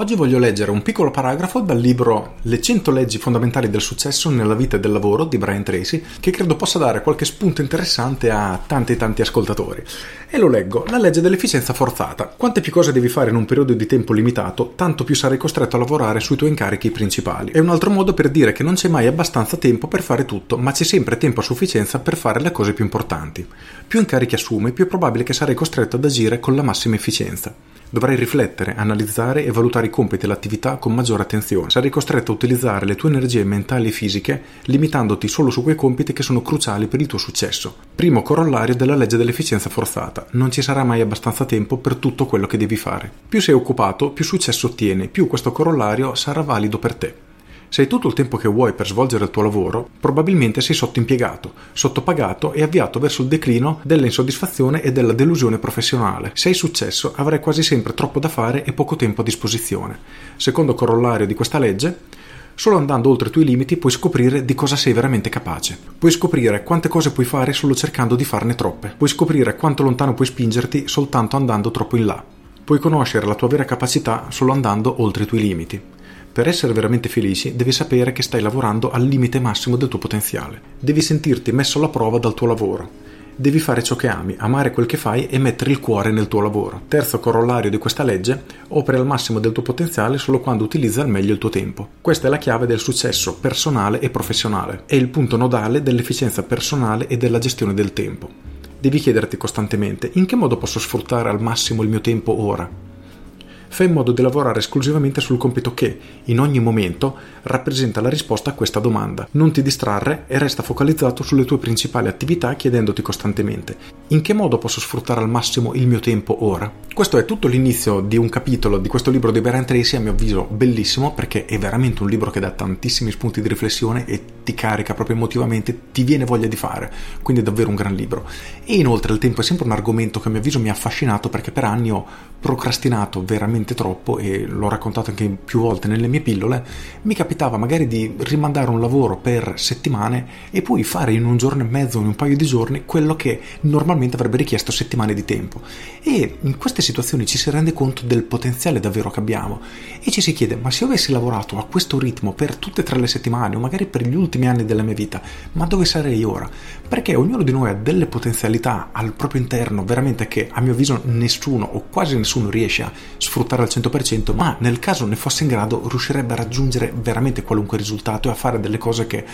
Oggi voglio leggere un piccolo paragrafo dal libro Le 100 leggi fondamentali del successo nella vita e del lavoro di Brian Tracy, che credo possa dare qualche spunto interessante a tanti tanti ascoltatori. E lo leggo, la legge dell'efficienza forzata. Quante più cose devi fare in un periodo di tempo limitato, tanto più sarai costretto a lavorare sui tuoi incarichi principali. È un altro modo per dire che non c'è mai abbastanza tempo per fare tutto, ma c'è sempre tempo a sufficienza per fare le cose più importanti. Più incarichi assumi, più è probabile che sarai costretto ad agire con la massima efficienza. Dovrai riflettere, analizzare e valutare i compiti e l'attività con maggiore attenzione. Sarai costretto a utilizzare le tue energie mentali e fisiche limitandoti solo su quei compiti che sono cruciali per il tuo successo. Primo corollario della legge dell'efficienza forzata. Non ci sarà mai abbastanza tempo per tutto quello che devi fare. Più sei occupato, più successo ottieni, più questo corollario sarà valido per te. Se hai tutto il tempo che vuoi per svolgere il tuo lavoro, probabilmente sei sottoimpiegato, sottopagato e avviato verso il declino dell'insoddisfazione e della delusione professionale. Se hai successo, avrai quasi sempre troppo da fare e poco tempo a disposizione. Secondo corollario di questa legge, Solo andando oltre i tuoi limiti puoi scoprire di cosa sei veramente capace. Puoi scoprire quante cose puoi fare solo cercando di farne troppe. Puoi scoprire quanto lontano puoi spingerti soltanto andando troppo in là. Puoi conoscere la tua vera capacità solo andando oltre i tuoi limiti. Per essere veramente felici devi sapere che stai lavorando al limite massimo del tuo potenziale. Devi sentirti messo alla prova dal tuo lavoro. Devi fare ciò che ami, amare quel che fai e mettere il cuore nel tuo lavoro. Terzo corollario di questa legge, operi al massimo del tuo potenziale solo quando utilizza al meglio il tuo tempo. Questa è la chiave del successo personale e professionale. È il punto nodale dell'efficienza personale e della gestione del tempo. Devi chiederti costantemente in che modo posso sfruttare al massimo il mio tempo ora fai in modo di lavorare esclusivamente sul compito che, in ogni momento, rappresenta la risposta a questa domanda. Non ti distrarre e resta focalizzato sulle tue principali attività chiedendoti costantemente in che modo posso sfruttare al massimo il mio tempo ora? Questo è tutto l'inizio di un capitolo di questo libro di Brian Tracy, a mio avviso bellissimo perché è veramente un libro che dà tantissimi spunti di riflessione e ti carica proprio emotivamente, ti viene voglia di fare, quindi è davvero un gran libro. E inoltre il tempo è sempre un argomento che a mio avviso mi ha affascinato perché per anni ho procrastinato veramente troppo e l'ho raccontato anche più volte nelle mie pillole, mi capitava magari di rimandare un lavoro per settimane e poi fare in un giorno e mezzo, in un paio di giorni, quello che normalmente avrebbe richiesto settimane di tempo. E in queste situazioni ci si rende conto del potenziale davvero che abbiamo e ci si chiede, ma se io avessi lavorato a questo ritmo per tutte e tre le settimane o magari per gli ultimi anni della mia vita, ma dove sarei ora? Perché ognuno di noi ha delle potenzialità al proprio interno, veramente che a mio avviso nessuno o quasi nessuno riesce a sfruttare al 100%, ma nel caso ne fosse in grado riuscirebbe a raggiungere veramente qualunque risultato e a fare delle cose che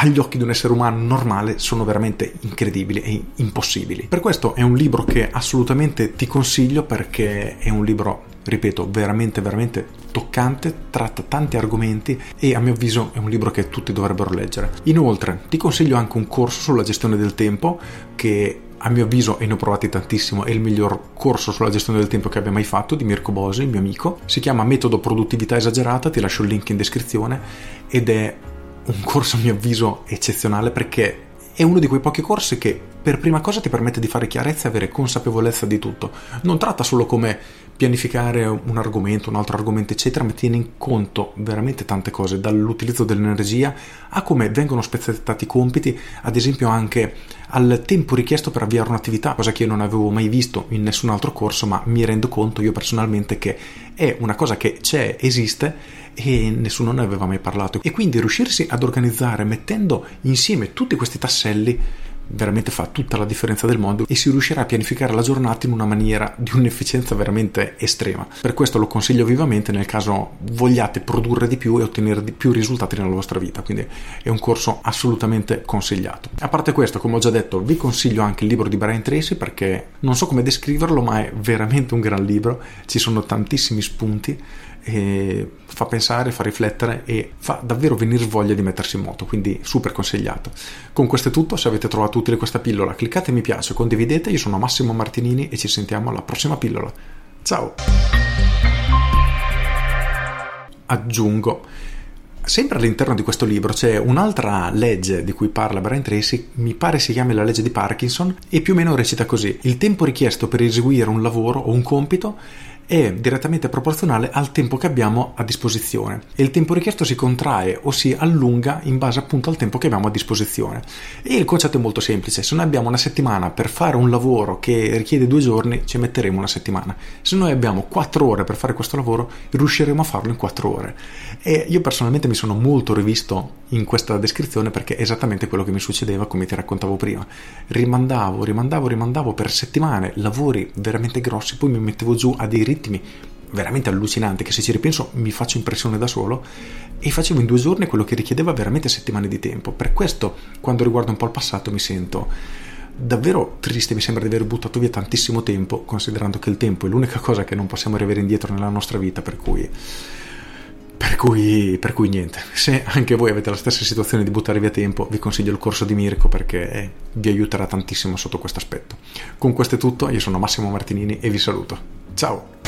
agli occhi di un essere umano normale sono veramente incredibili e impossibili. Per questo è un libro che assolutamente ti consiglio perché è un libro ripeto, veramente, veramente toccante, tratta tanti argomenti e a mio avviso è un libro che tutti dovrebbero leggere. Inoltre, ti consiglio anche un corso sulla gestione del tempo che a mio avviso, e ne ho provati tantissimo, è il miglior corso sulla gestione del tempo che abbia mai fatto di Mirko Bosi, il mio amico. Si chiama Metodo Produttività Esagerata, ti lascio il link in descrizione ed è un corso a mio avviso eccezionale perché è uno di quei pochi corsi che per prima cosa ti permette di fare chiarezza e avere consapevolezza di tutto. Non tratta solo come pianificare un argomento, un altro argomento, eccetera, ma tiene in conto veramente tante cose, dall'utilizzo dell'energia a come vengono spezzettati i compiti, ad esempio anche al tempo richiesto per avviare un'attività, cosa che io non avevo mai visto in nessun altro corso, ma mi rendo conto io personalmente che è una cosa che c'è, esiste e nessuno ne aveva mai parlato. E quindi riuscirsi ad organizzare mettendo insieme tutti questi tasselli veramente fa tutta la differenza del mondo e si riuscirà a pianificare la giornata in una maniera di un'efficienza veramente estrema. Per questo lo consiglio vivamente nel caso vogliate produrre di più e ottenere di più risultati nella vostra vita, quindi è un corso assolutamente consigliato. A parte questo, come ho già detto, vi consiglio anche il libro di Brian Tracy perché non so come descriverlo, ma è veramente un gran libro, ci sono tantissimi spunti fa pensare, fa riflettere e fa davvero venire voglia di mettersi in moto, quindi super consigliato. Con questo è tutto, se avete trovato utile questa pillola cliccate mi piace, condividete, io sono Massimo Martinini e ci sentiamo alla prossima pillola. Ciao! Aggiungo Sempre all'interno di questo libro c'è un'altra legge di cui parla Brian Tracy, mi pare si chiami la legge di Parkinson, e più o meno recita così: il tempo richiesto per eseguire un lavoro o un compito è direttamente proporzionale al tempo che abbiamo a disposizione e il tempo richiesto si contrae o si allunga in base appunto al tempo che abbiamo a disposizione. E il concetto è molto semplice, se noi abbiamo una settimana per fare un lavoro che richiede due giorni, ci metteremo una settimana. Se noi abbiamo quattro ore per fare questo lavoro, riusciremo a farlo in quattro ore. E io personalmente mi sono molto rivisto in questa descrizione perché è esattamente quello che mi succedeva, come ti raccontavo prima. Rimandavo, rimandavo, rimandavo per settimane lavori veramente grossi, poi mi mettevo giù a dei ritmi veramente allucinanti che se ci ripenso mi faccio impressione da solo e facevo in due giorni quello che richiedeva veramente settimane di tempo. Per questo, quando riguardo un po' il passato, mi sento davvero triste, mi sembra di aver buttato via tantissimo tempo, considerando che il tempo è l'unica cosa che non possiamo riavere indietro nella nostra vita, per cui per cui, per cui, niente, se anche voi avete la stessa situazione di buttare via tempo, vi consiglio il corso di Mirko perché vi aiuterà tantissimo sotto questo aspetto. Con questo è tutto, io sono Massimo Martinini e vi saluto. Ciao!